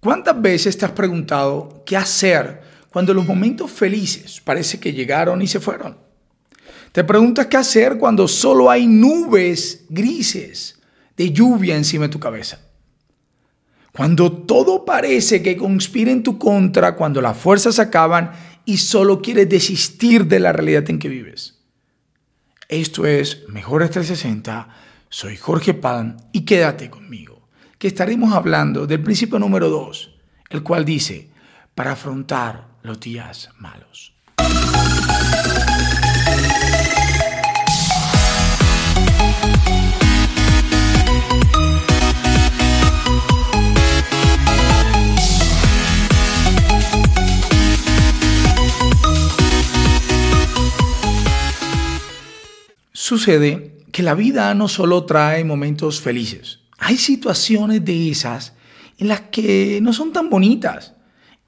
¿Cuántas veces te has preguntado qué hacer cuando los momentos felices parece que llegaron y se fueron? Te preguntas qué hacer cuando solo hay nubes grises de lluvia encima de tu cabeza. Cuando todo parece que conspira en tu contra, cuando las fuerzas acaban y solo quieres desistir de la realidad en que vives. Esto es Mejores 360. Soy Jorge Palm y quédate conmigo que estaremos hablando del principio número 2, el cual dice, para afrontar los días malos. Sucede que la vida no solo trae momentos felices, hay situaciones de esas en las que no son tan bonitas,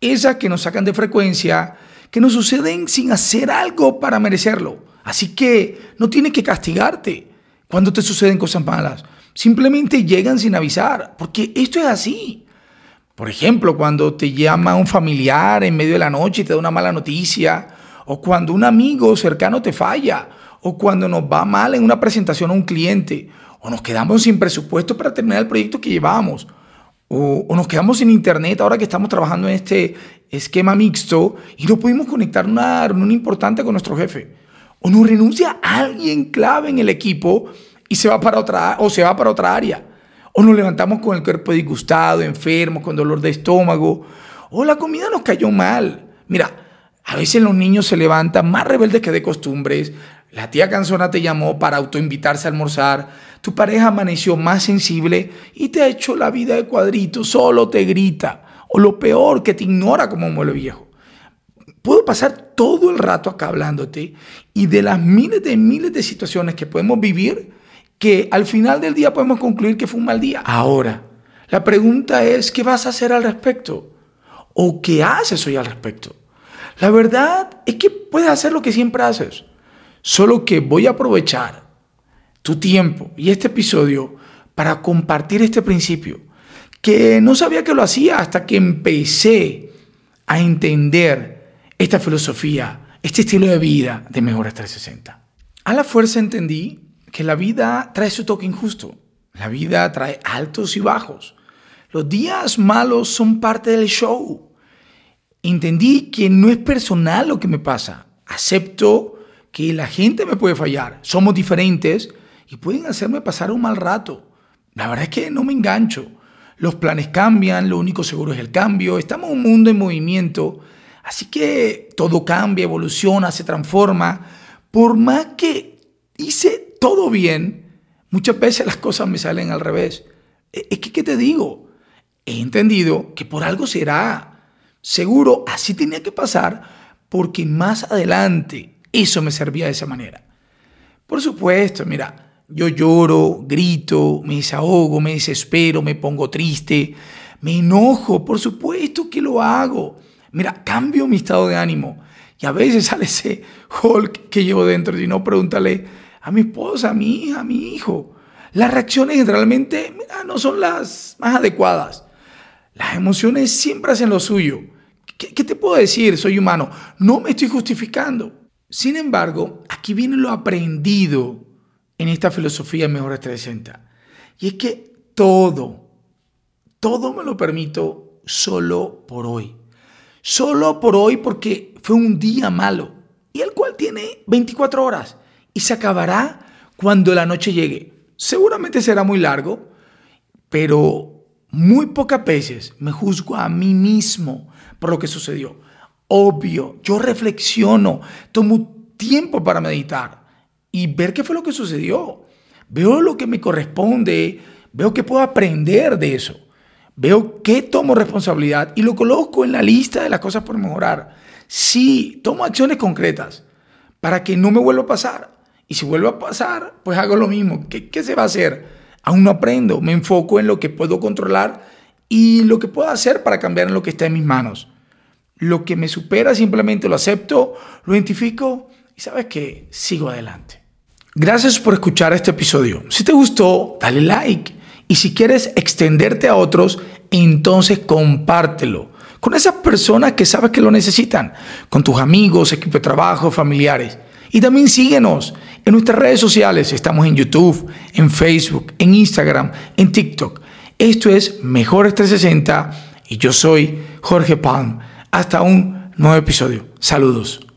esas que nos sacan de frecuencia, que nos suceden sin hacer algo para merecerlo. Así que no tienes que castigarte cuando te suceden cosas malas. Simplemente llegan sin avisar, porque esto es así. Por ejemplo, cuando te llama un familiar en medio de la noche y te da una mala noticia, o cuando un amigo cercano te falla, o cuando nos va mal en una presentación a un cliente, o nos quedamos sin presupuesto para terminar el proyecto que llevábamos, o, nos quedamos sin internet ahora que estamos trabajando en este esquema mixto y no pudimos conectar una reunión importante con nuestro jefe, o nos renuncia alguien clave en el equipo y se va para otra, o se va para otra área, o nos levantamos con el cuerpo disgustado, enfermo, con dolor de estómago, o la comida nos cayó mal. Mira, a veces los niños se levantan más rebeldes que de costumbres, la tía Canzona te llamó para autoinvitarse a almorzar, tu pareja amaneció más sensible y te ha hecho la vida de cuadrito, solo te grita, o lo peor, que te ignora como un mueble viejo. Puedo pasar todo el rato acá hablándote y de las miles de miles de situaciones que podemos vivir, que al final del día podemos concluir que fue un mal día. Ahora, la pregunta es, ¿qué vas a hacer al respecto? ¿O qué haces hoy al respecto? La verdad es que puedes hacer lo que siempre haces Solo que voy a aprovechar tu tiempo y este episodio para compartir este principio, que no sabía que lo hacía hasta que empecé a entender esta filosofía, este estilo de vida de Mejores 360. A la fuerza entendí que la vida trae su toque injusto, la vida trae altos y bajos. Los días malos son parte del show. Entendí que no es personal lo que me pasa. Acepto que la gente me puede fallar, somos diferentes y pueden hacerme pasar un mal rato. La verdad es que no me engancho. Los planes cambian, lo único seguro es el cambio, estamos en un mundo en movimiento, así que todo cambia, evoluciona, se transforma. Por más que hice todo bien, muchas veces las cosas me salen al revés. E, es que, ¿qué te digo? He entendido que por algo será. Seguro, así tenía que pasar, porque más adelante eso me servía de esa manera. Por supuesto, mira, yo lloro, grito, me desahogo, me desespero, me pongo triste, me enojo, por supuesto que lo hago. Mira, cambio mi estado de ánimo. Y a veces sale ese Hulk que llevo dentro. Y no, pregúntale a mi esposa, a mi hija, a mi hijo. Las reacciones mira, no son las más adecuadas. Las emociones siempre hacen lo suyo. ¿Qué, ¿Qué, te puedo decir? Soy humano. No me estoy justificando. Sin embargo, aquí viene lo aprendido en esta filosofía de Mejores 360. Y es que todo, todo me lo permito solo por hoy. Solo por hoy porque fue un día malo y el cual tiene 24 horas y se acabará cuando la noche llegue. Seguramente será muy largo, pero muy pocas veces me juzgo a mí mismo por lo que sucedió obvio. Yo reflexiono, tomo tiempo para meditar y ver qué fue lo que sucedió. Veo lo que me corresponde, veo que puedo aprender de eso. Veo que tomo responsabilidad y lo coloco en la lista de las cosas por mejorar. Sí, tomo acciones concretas para que no me vuelva a pasar. Y si vuelve a pasar, pues hago lo mismo. ¿Qué, ¿Qué, se va a hacer? Aún no aprendo. Me enfoco en lo que puedo controlar y lo que puedo hacer para cambiar en lo que está en mis manos lo que me supera simplemente lo acepto, lo identifico y sabes que sigo adelante. Gracias por escuchar este episodio. Si te gustó, dale like. Y si quieres extenderte a otros, entonces compártelo con esas personas que sabes que lo necesitan, con tus amigos, equipo de trabajo, familiares. Y también síguenos en nuestras redes sociales. Estamos en YouTube, en Facebook, en Instagram, en TikTok. Esto es Mejores 360 y yo soy Jorge Palm. Hasta un nuevo episodio. Saludos.